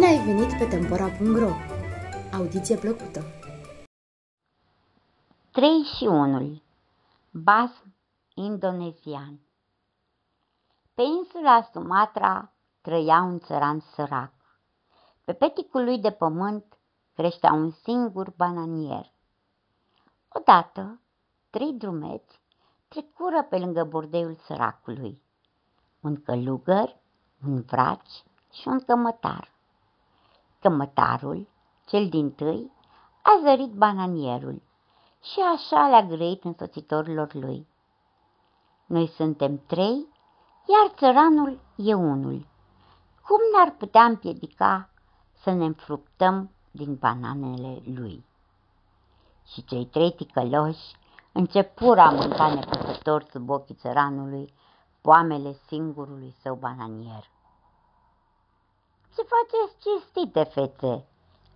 ai venit pe Tempora.ro! Audiție plăcută! 3 și 1 Basm indonezian Pe insula Sumatra trăia un țăran sărac. Pe peticul lui de pământ creștea un singur bananier. Odată, trei drumeți trecură pe lângă bordeiul săracului. Un călugăr, un vraci și un cămătar. Cămătarul, cel din tâi, a zărit bananierul și așa le-a grăit însoțitorilor lui. Noi suntem trei, iar țăranul e unul. Cum n-ar putea împiedica să ne înfructăm din bananele lui? Și cei trei ticăloși începură a mânca nepăsător sub ochii țăranului poamele singurului său bananier. Ce faceți cinstite, fețe?"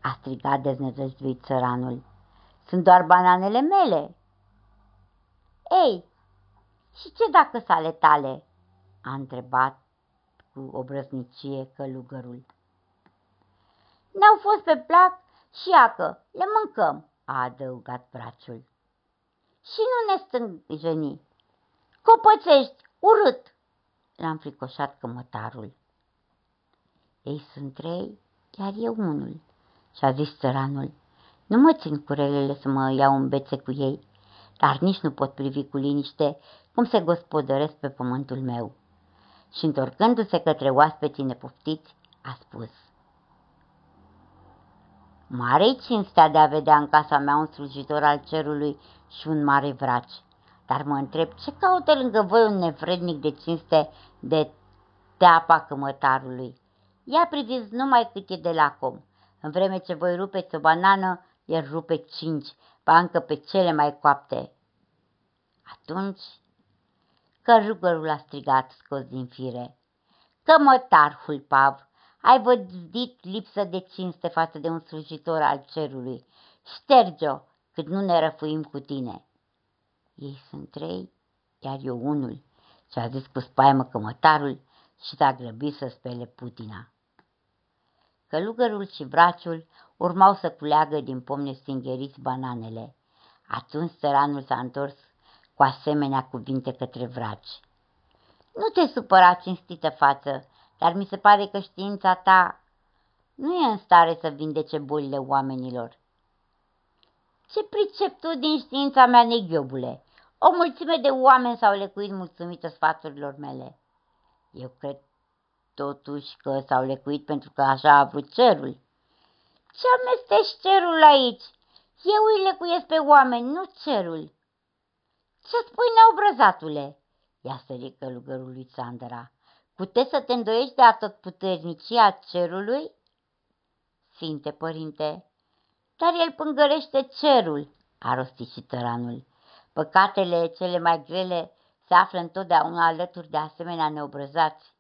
a strigat deznădăjduit țăranul. Sunt doar bananele mele." Ei, și ce dacă sale tale?" a întrebat cu obrăznicie călugărul. Ne-au fost pe plac și iacă, le mâncăm," a adăugat braciul. Și nu ne stânjeni. Copățești, urât!" l-a înfricoșat cămătarul. Ei sunt trei, iar eu unul, și-a zis țăranul. Nu mă țin cu relele să mă iau în bețe cu ei, dar nici nu pot privi cu liniște cum se gospodăresc pe pământul meu. Și întorcându-se către oaspeții nepoftiți, a spus. Mare-i cinstea de a vedea în casa mea un slujitor al cerului și un mare vraci. Dar mă întreb, ce caută lângă voi un nevrednic de cinste de teapa cămătarului? Ia priviți numai cât e de lacom. În vreme ce voi rupeți o banană, el rupe cinci, bancă pe cele mai coapte. Atunci căjugărul a strigat scos din fire. Cămătar, hulpav, ai văzut lipsă de cinste față de un slujitor al cerului. Șterge-o, cât nu ne răfuim cu tine. Ei sunt trei, iar eu unul, și-a zis cu spaimă cămătarul și s-a grăbit să spele putina. Călugărul și braciul urmau să culeagă din pomne stingheriți bananele. Atunci țăranul s-a întors cu asemenea cuvinte către vraci. Nu te supăra, cinstită față, dar mi se pare că știința ta nu e în stare să vindece bolile oamenilor. Ce pricep tu din știința mea, neghiobule? O mulțime de oameni s-au lecuit mulțumită sfaturilor mele. Eu cred totuși că s-au lecuit pentru că așa a vrut cerul. Ce amestești cerul aici? Eu îi lecuiesc pe oameni, nu cerul. Ce spui, neobrăzatule? I-a sărit călugărul lui Sandra. Puteți să te îndoiești de atotputernicia cerului? Sfinte părinte, dar el pângărește cerul, a rostit și tăranul. Păcatele cele mai grele se află întotdeauna alături de asemenea neobrăzați.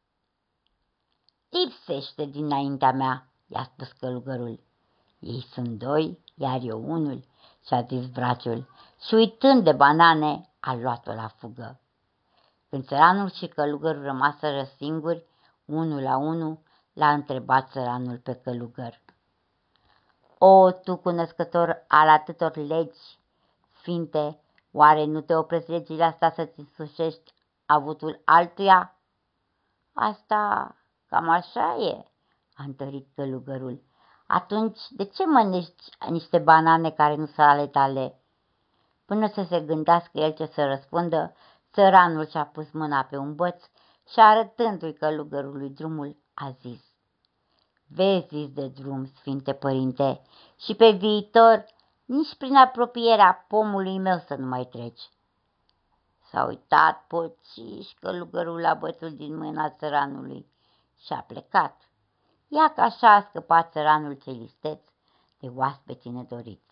Lipsește dinaintea mea, i-a spus călugărul. Ei sunt doi, iar eu unul, și-a zis braciul, și uitând de banane, a luat-o la fugă. Când țăranul și călugărul rămaseră singuri, unul la unul, l-a întrebat țăranul pe călugăr. O, tu cunoscător al atâtor legi, sfinte, oare nu te opresc legile astea să-ți însușești avutul altuia? Asta Cam așa e, a întărit călugărul. Atunci, de ce mănânci niște banane care nu sunt ale tale? Până să se gândească el ce să răspundă, țăranul și-a pus mâna pe un băț și arătându-i călugărului drumul, a zis. Vezi de drum, Sfinte Părinte, și pe viitor nici prin apropierea pomului meu să nu mai treci. S-a uitat pociș călugărul la bățul din mâna țăranului și a plecat. Ia că așa a scăpat țăranul celisteț de oaspeții nedoriți.